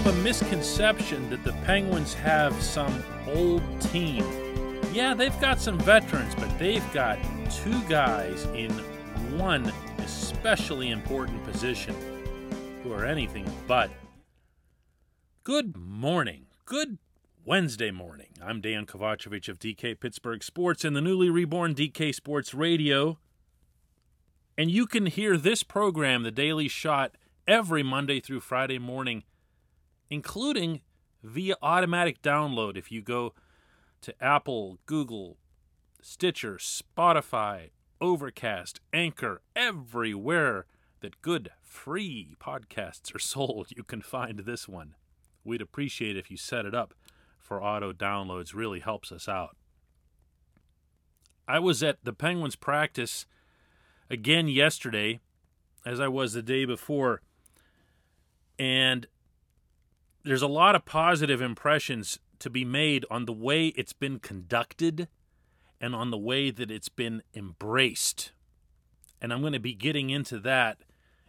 of a misconception that the Penguins have some old team. Yeah, they've got some veterans, but they've got two guys in one especially important position who are anything but. Good morning. Good Wednesday morning. I'm Dan Kovacevic of DK Pittsburgh Sports and the newly reborn DK Sports Radio. And you can hear this program, The Daily Shot, every Monday through Friday morning, including via automatic download if you go to Apple, Google, Stitcher, Spotify, Overcast, Anchor, everywhere that good free podcasts are sold, you can find this one. We'd appreciate if you set it up for auto downloads, really helps us out. I was at the Penguins practice again yesterday, as I was the day before, and there's a lot of positive impressions to be made on the way it's been conducted and on the way that it's been embraced. And I'm going to be getting into that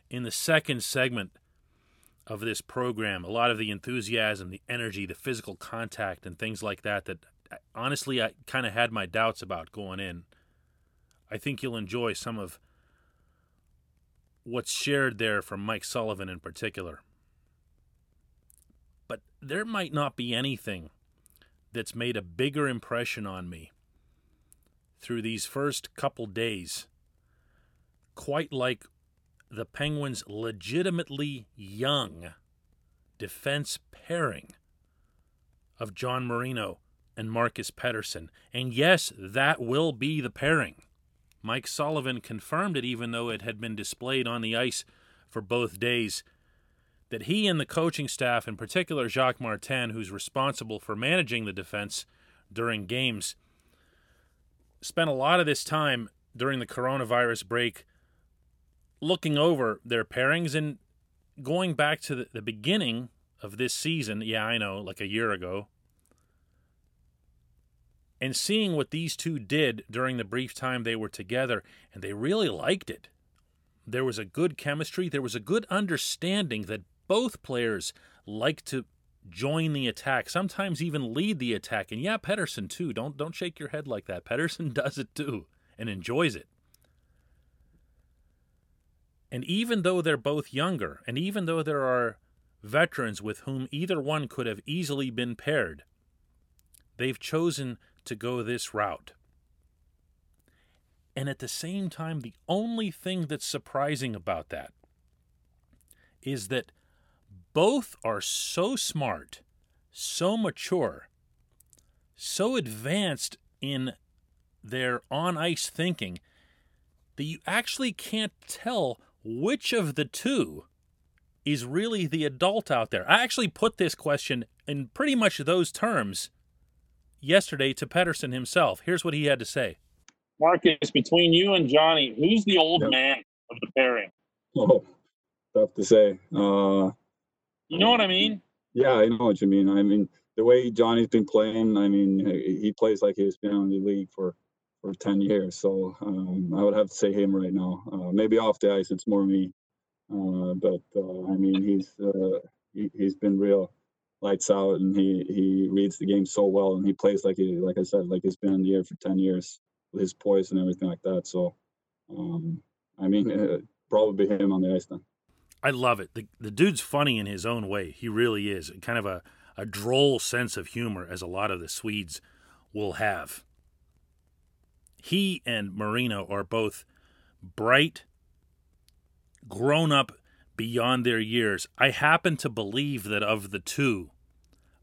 in the second segment of this program. A lot of the enthusiasm, the energy, the physical contact, and things like that, that uh, honestly I kind of had my doubts about going in. I think you'll enjoy some of what's shared there from Mike Sullivan in particular. But there might not be anything that's made a bigger impression on me through these first couple days, quite like the Penguins' legitimately young defense pairing of John Marino and Marcus Pettersson. And yes, that will be the pairing. Mike Sullivan confirmed it, even though it had been displayed on the ice for both days, that he and the coaching staff, in particular Jacques Martin, who's responsible for managing the defense during games, spent a lot of this time during the coronavirus break looking over their pairings and going back to the, the beginning of this season. Yeah, I know, like a year ago. And seeing what these two did during the brief time they were together, and they really liked it. There was a good chemistry, there was a good understanding that both players like to join the attack, sometimes even lead the attack. And yeah, Pettersson too. Don't don't shake your head like that. Pettersson does it too and enjoys it. And even though they're both younger, and even though there are veterans with whom either one could have easily been paired, they've chosen to go this route. And at the same time, the only thing that's surprising about that is that both are so smart, so mature, so advanced in their on ice thinking that you actually can't tell which of the two is really the adult out there. I actually put this question in pretty much those terms yesterday to Pettersson himself. Here's what he had to say Marcus, between you and Johnny, who's the old yep. man of the pairing? Oh, tough to say. Uh, you know what I mean? Yeah, I know what you mean. I mean, the way Johnny's been playing, I mean, he plays like he's been in the league for for 10 years. So um, I would have to say him right now. Uh, maybe off the ice, it's more me. Uh, but uh, I mean, he's uh, he, has been real lights out, and he he reads the game so well, and he plays like he like I said, like he's been in the air for 10 years with his poise and everything like that. So um, I mean, probably him on the ice then. I love it. The the dude's funny in his own way. He really is. Kind of a, a droll sense of humor, as a lot of the Swedes will have. He and Marino are both bright, grown up beyond their years. I happen to believe that of the two,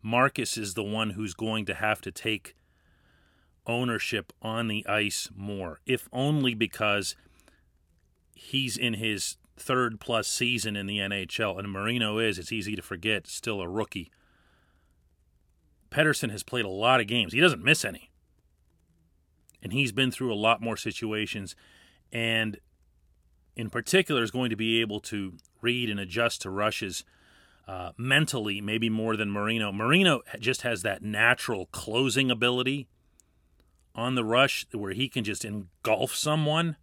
Marcus is the one who's going to have to take ownership on the ice more, if only because he's in his third plus season in the NHL, and Marino is, it's easy to forget, still a rookie. Pettersson has played a lot of games. He doesn't miss any. And he's been through a lot more situations, and in particular, is going to be able to read and adjust to rushes uh, mentally, maybe more than Marino. Marino just has that natural closing ability on the rush where he can just engulf someone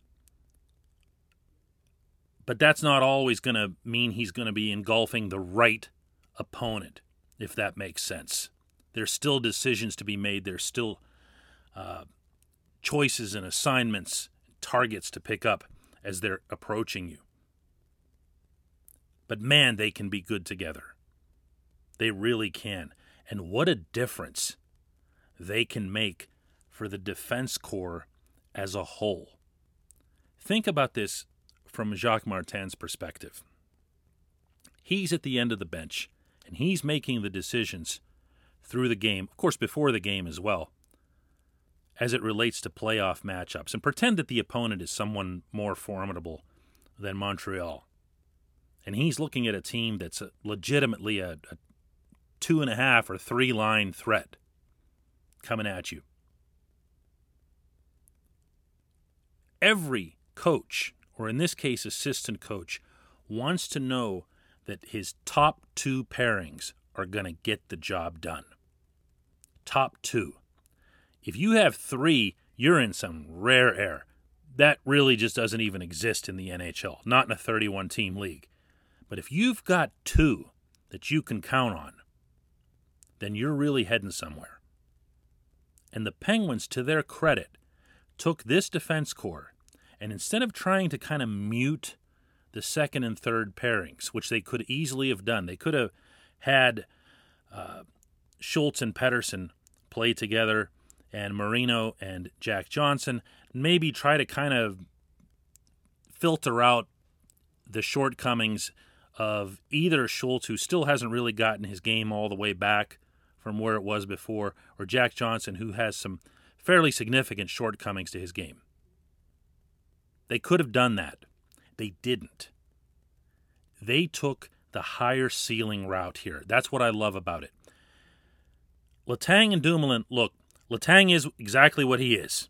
but that's not always going to mean he's going to be engulfing the right opponent, if that makes sense. There's still decisions to be made. There's still uh, choices and assignments, targets to pick up as they're approaching you. But man, they can be good together. They really can. And what a difference they can make for the defense corps as a whole. Think about this from Jacques Martin's perspective. He's at the end of the bench and he's making the decisions through the game, of course, before the game as well, as it relates to playoff matchups. And pretend that the opponent is someone more formidable than Montreal. And he's looking at a team that's a, legitimately a, a two and a half or three line threat coming at you. Every coach, or in this case, assistant coach, wants to know that his top two pairings are going to get the job done. Top two. If you have three, you're in some rare air. That really just doesn't even exist in the NHL, not in a 31 team league. But if you've got two that you can count on, then you're really heading somewhere. And the Penguins, to their credit, took this defense corps and instead of trying to kind of mute the second and third pairings, which they could easily have done, they could have had uh, Schultz and Pettersson play together and Marino and Jack Johnson, maybe try to kind of filter out the shortcomings of either Schultz, who still hasn't really gotten his game all the way back from where it was before, or Jack Johnson, who has some fairly significant shortcomings to his game. They could have done that. They didn't. They took the higher ceiling route here. That's what I love about it. Letang and Dumoulin, look, Letang is exactly what he is.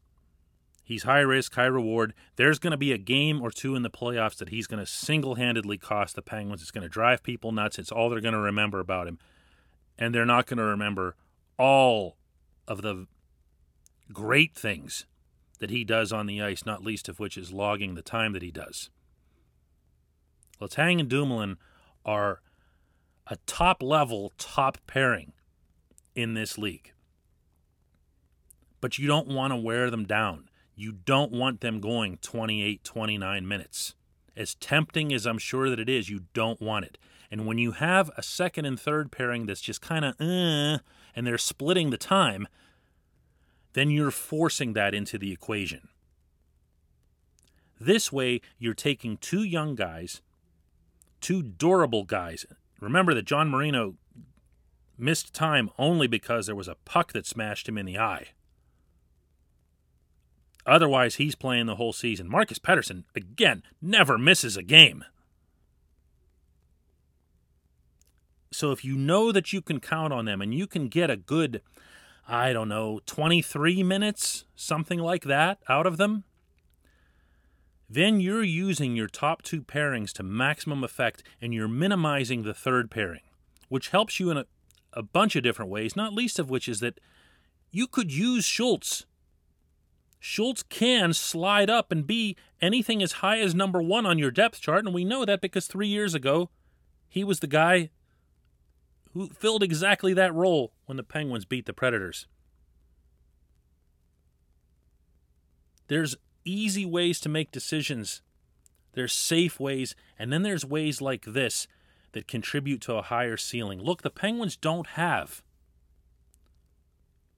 He's high risk, high reward. There's going to be a game or two in the playoffs that he's going to single handedly cost the Penguins. It's going to drive people nuts. It's all they're going to remember about him. And they're not going to remember all of the great things that he does on the ice, not least of which is logging the time that he does. Letang and Dumoulin are a top level, top pairing in this league. But you don't want to wear them down. You don't want them going 28, 29 minutes. As tempting as I'm sure that it is, you don't want it. And when you have a second and third pairing that's just kind of, uh, and they're splitting the time, then you're forcing that into the equation. This way, you're taking two young guys, two durable guys. Remember that John Marino missed time only because there was a puck that smashed him in the eye. Otherwise, he's playing the whole season. Marcus Pettersson, again, never misses a game. So if you know that you can count on them and you can get a good, I don't know, 23 minutes, something like that, out of them, then you're using your top two pairings to maximum effect and you're minimizing the third pairing, which helps you in a, a bunch of different ways, not least of which is that you could use Schultz. Schultz can slide up and be anything as high as number one on your depth chart, and we know that because three years ago, he was the guy who filled exactly that role when the Penguins beat the Predators. There's easy ways to make decisions, there's safe ways, and then there's ways like this that contribute to a higher ceiling. Look, the Penguins don't have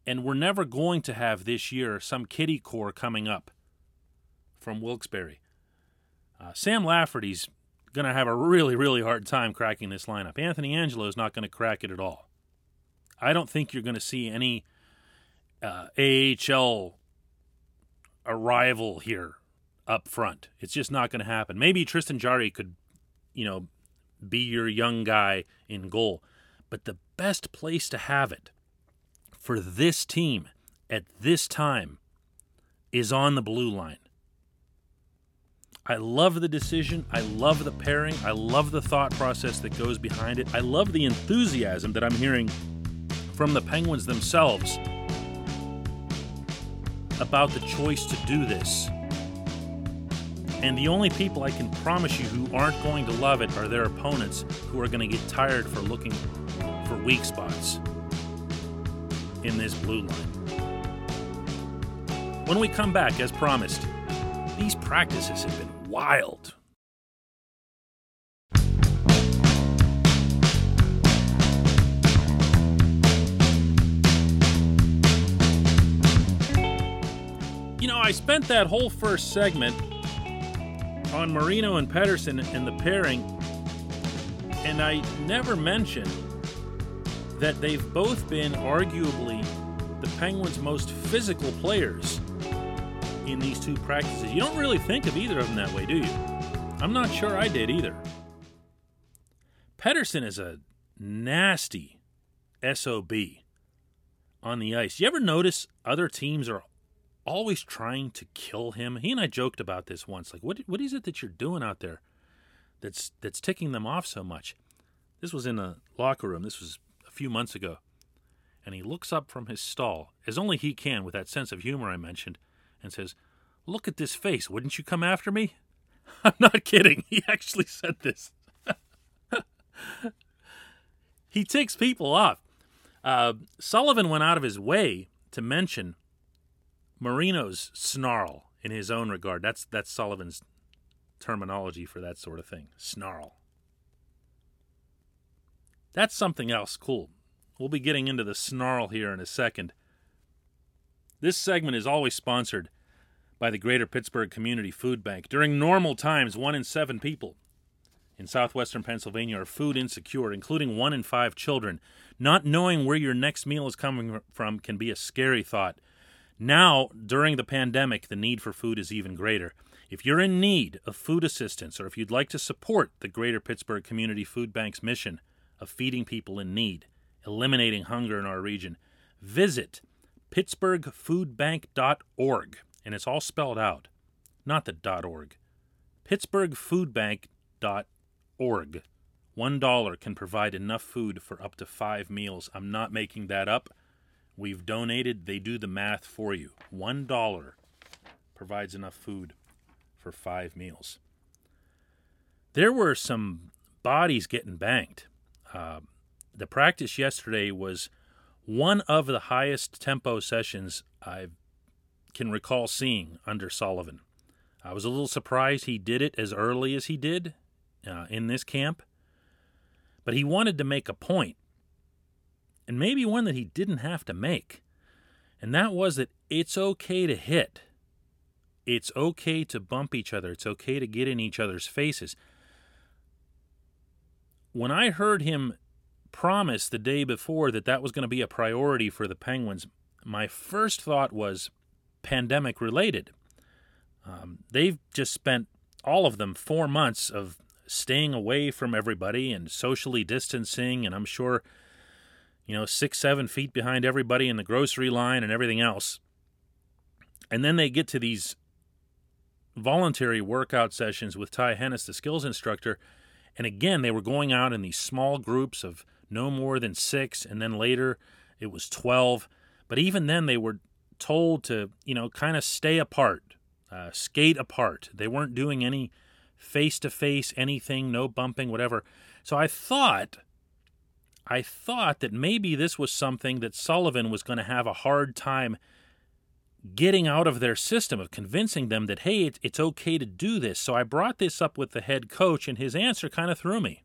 and we're never going to have this year some kitty core coming up from Wilkes-Barre. Uh, Sam Lafferty's going to have a really, really hard time cracking this lineup. Anthony Angello is not going to crack it at all. I don't think you're going to see any uh, AHL arrival here up front. It's just not going to happen. Maybe Tristan Jarry could, you know, be your young guy in goal. But the best place to have it for this team at this time is on the blue line. I love the decision. I love the pairing. I love the thought process that goes behind it. I love the enthusiasm that I'm hearing from the Penguins themselves about the choice to do this. And the only people I can promise you who aren't going to love it are their opponents who are going to get tired for looking for weak spots in this blue line. When we come back, as promised, practices have been wild. You know, I spent that whole first segment on Marino and Pettersson and the pairing, and I never mentioned that they've both been arguably the Penguins' most physical players in these two practices. You don't really think of either of them that way, do you? I'm not sure I did either. Pettersson is a nasty SOB on the ice. You ever notice other teams are always trying to kill him? He and I joked about this once. Like, what what is it that you're doing out there that's that's ticking them off so much? This was in a locker room. This was a few months ago. And he looks up from his stall, as only he can with that sense of humor I mentioned, and says, Look at this face. Wouldn't you come after me? I'm not kidding. He actually said this. he ticks people off. Uh, Sullivan went out of his way to mention Marino's snarl in his own regard. That's that's Sullivan's terminology for that sort of thing. Snarl. That's something else cool. We'll be getting into the snarl here in a second. This segment is always sponsored by the Greater Pittsburgh Community Food Bank. During normal times, one in seven people in southwestern Pennsylvania are food insecure, including one in five children. Not knowing where your next meal is coming from can be a scary thought. Now, during the pandemic, the need for food is even greater. If you're in need of food assistance or if you'd like to support the Greater Pittsburgh Community Food Bank's mission of feeding people in need, eliminating hunger in our region, visit pittsburghfoodbank.org, and it's all spelled out, not the .org. pittsburghfoodbank.org. One dollar can provide enough food for up to five meals. I'm not making that up. We've donated, they do the math for you. One dollar provides enough food for five meals. There were some bodies getting banged. Uh, the practice yesterday was one of the highest tempo sessions I can recall seeing under Sullivan. I was a little surprised he did it as early as he did uh, in this camp, but he wanted to make a point, and maybe one that he didn't have to make, and that was that it's okay to hit. It's okay to bump each other. It's okay to get in each other's faces. When I heard him promise the day before that that was going to be a priority for the Penguins, my first thought was pandemic related. Um, they've just spent all of them four months of staying away from everybody and socially distancing, and I'm sure, you know, six, seven feet behind everybody in the grocery line and everything else. And then they get to these voluntary workout sessions with Ty Hennes, the skills instructor. And again, they were going out in these small groups of no more than six, and then later it was 12. But even then, they were told to, you know, kind of stay apart, uh, skate apart. They weren't doing any face to face anything, no bumping, whatever. So I thought, I thought that maybe this was something that Sullivan was going to have a hard time getting out of their system of convincing them that hey it's okay to do this so i brought this up with the head coach and his answer kind of threw me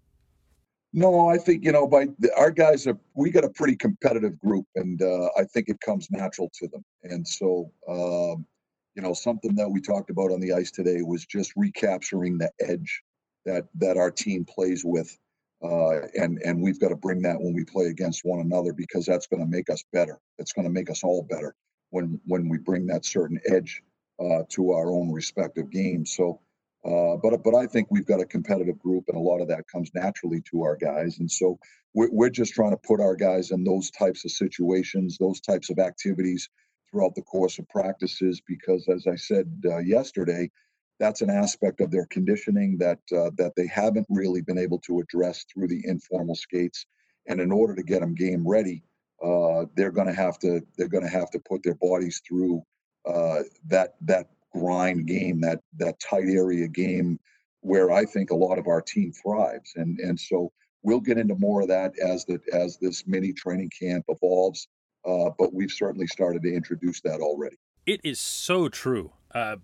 no, I think you know, by our guys are we got a pretty competitive group, and uh, I think it comes natural to them. And so, um, you know, something that we talked about on the ice today was just recapturing the edge that that our team plays with, uh, and and we've got to bring that when we play against one another because that's going to make us better. It's going to make us all better when when we bring that certain edge uh, to our own respective games. So uh, but but I think we've got a competitive group, and a lot of that comes naturally to our guys. And so we're, we're just trying to put our guys in those types of situations, those types of activities throughout the course of practices, because as I said uh, yesterday, that's an aspect of their conditioning that uh, that they haven't really been able to address through the informal skates. And in order to get them game ready, uh, they're going to have to they're going to have to put their bodies through uh, that that grind game, that that tight area game where I think a lot of our team thrives. And and so we'll get into more of that as the as this mini training camp evolves. Uh, but we've certainly started to introduce that already. It is so true. Uh,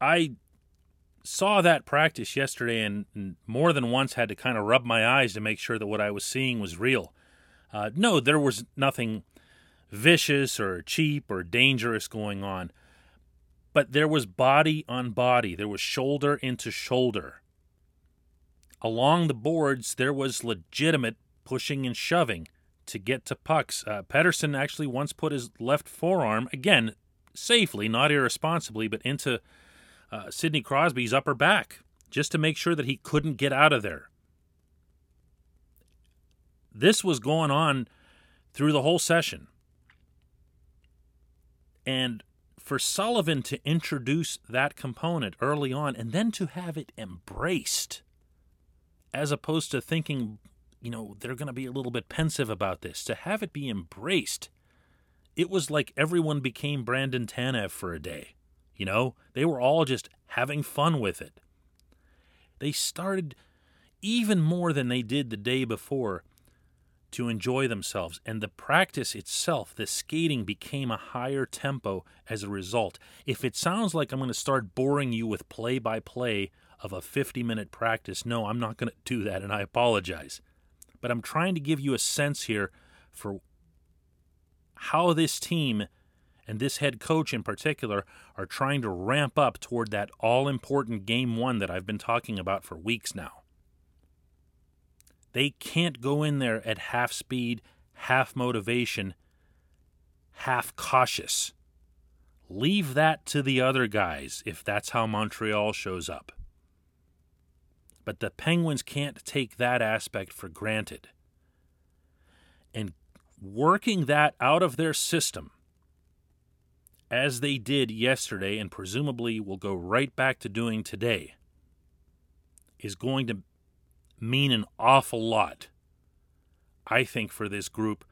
I saw that practice yesterday and, and, more than once had to kind of rub my eyes to make sure that what I was seeing was real. Uh, no, there was nothing vicious or cheap or dangerous going on, but there was body on body, there was shoulder into shoulder. Along the boards, there was legitimate pushing and shoving to get to pucks. Uh, Pettersson actually once put his left forearm, again, safely, not irresponsibly, but into uh, Sidney Crosby's upper back just to make sure that he couldn't get out of there. This was going on through the whole session. And for Sullivan to introduce that component early on and then to have it embraced, as opposed to thinking, you know, they're going to be a little bit pensive about this, to have it be embraced, it was like everyone became Brandon Tanev for a day. You know, they were all just having fun with it. They started even more than they did the day before to enjoy themselves, and the practice itself, the skating, became a higher tempo as a result. If it sounds like I'm going to start boring you with play by play of a 50 minute practice, no, I'm not going to do that, and I apologize. But I'm trying to give you a sense here for how this team and this head coach in particular are trying to ramp up toward that all important game one that I've been talking about for weeks now. They can't go in there at half speed, half motivation, half cautious. Leave that to the other guys if that's how Montreal shows up. But the Penguins can't take that aspect for granted. And working that out of their system as they did yesterday and presumably will go right back to doing today, is going to mean an awful lot, I think, for this group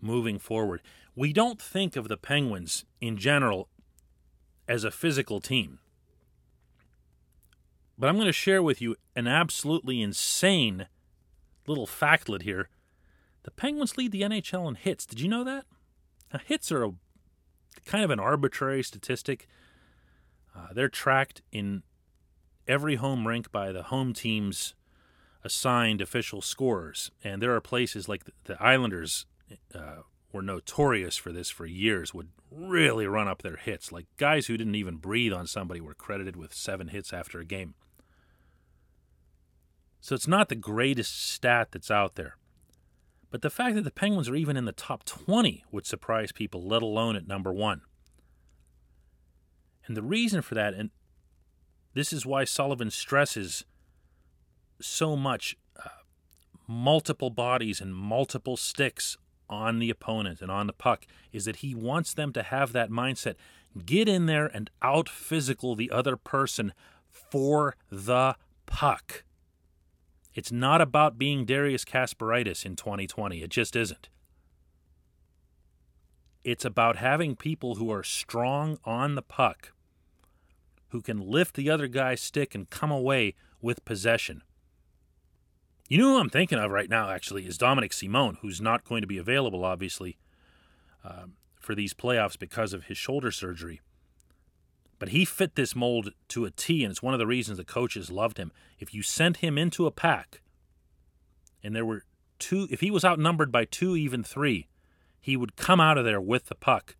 moving forward. We don't think of the Penguins in general as a physical team. But I'm going to share with you an absolutely insane little factlet here. The Penguins lead the NHL in hits. Did you know that? Now, hits are a kind of an arbitrary statistic. Uh, they're tracked in every home rink by the home team's assigned official scorers. And there are places like the, Islanders uh, were notorious for this for years, would really run up their hits. Like guys who didn't even breathe on somebody were credited with seven hits after a game. So it's not the greatest stat that's out there. But the fact that the Penguins are even in the top 20 would surprise people, let alone at number one. And the reason for that, and this is why Sullivan stresses so much uh, multiple bodies and multiple sticks on the opponent and on the puck, is that he wants them to have that mindset. Get in there and out physical the other person for the puck. It's not about being Darius Kasparaitis in 2020. It just isn't. It's about having people who are strong on the puck, who can lift the other guy's stick and come away with possession. You know who I'm thinking of right now, actually, is Dominik Simon, who's not going to be available, obviously, um, for these playoffs because of his shoulder surgery. But he fit this mold to a T, and it's one of the reasons the coaches loved him. If you sent him into a pack, and there were two, if he was outnumbered by two, even three, he would come out of there with the puck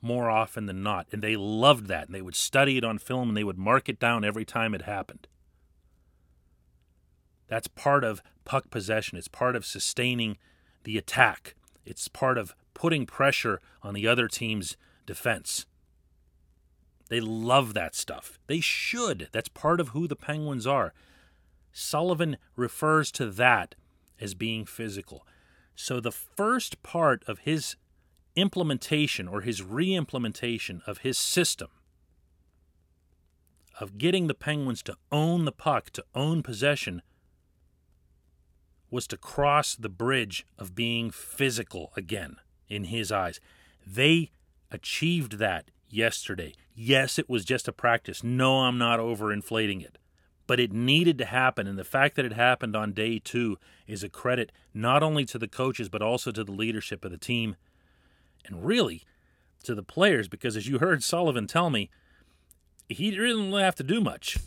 more often than not. And they loved that, and they would study it on film, and they would mark it down every time it happened. That's part of puck possession. It's part of sustaining the attack. It's part of putting pressure on the other team's defense. They love that stuff. They should. That's part of who the Penguins are. Sullivan refers to that as being physical. So the first part of his implementation or his re implementation of his system of getting the Penguins to own the puck, to own possession, was to cross the bridge of being physical again in his eyes. They achieved that yesterday. Yes, it was just a practice. No, I'm not overinflating it. But it needed to happen, and the fact that it happened on day two is a credit not only to the coaches, but also to the leadership of the team, and really to the players, because as you heard Sullivan tell me, he didn't have to do much.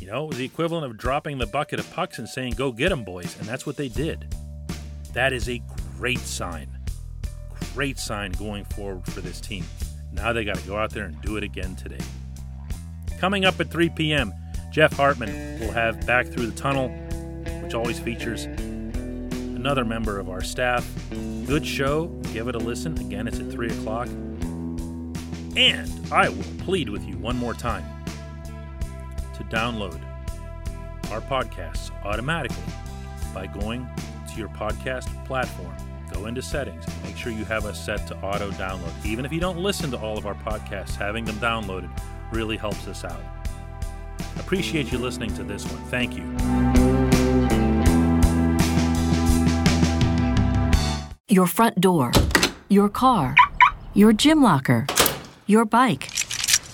You know, it was the equivalent of dropping the bucket of pucks and saying, Go get 'em, boys. And that's what they did. That is a great sign. Great sign going forward for this team. Now they got to go out there and do it again today. Coming up at 3 p.m., Jeff Hartman will have Back Through the Tunnel, which always features another member of our staff. Good show. Give it a listen. Again, it's at 3 o'clock. And I will plead with you one more time to download our podcasts automatically by going to your podcast platform. Go into settings and make sure you have us set to auto download. Even if you don't listen to all of our podcasts, having them downloaded really helps us out. Appreciate you listening to this one. Thank you. Your front door, your car, your gym locker, your bike,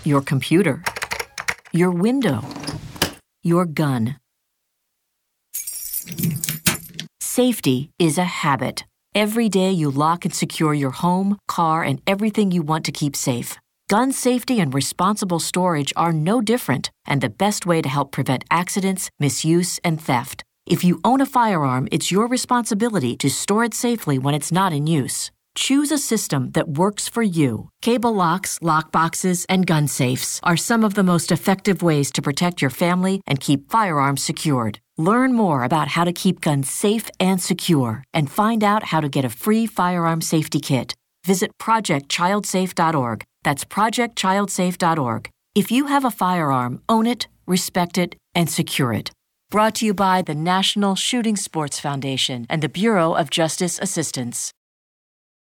your computer, your window, your gun. Safety is a habit. Every day you lock and secure your home, car, and everything you want to keep safe. Gun safety and responsible storage are no different and the best way to help prevent accidents, misuse, and theft. If you own a firearm, it's your responsibility to store it safely when it's not in use. Choose a system that works for you. Cable locks, lock boxes, and gun safes are some of the most effective ways to protect your family and keep firearms secured. Learn more about how to keep guns safe and secure and find out how to get a free firearm safety kit. Visit projectchildsafe.org. That's projectchildsafe.org. If you have a firearm, own it, respect it, and secure it. Brought to you by the National Shooting Sports Foundation and the Bureau of Justice Assistance.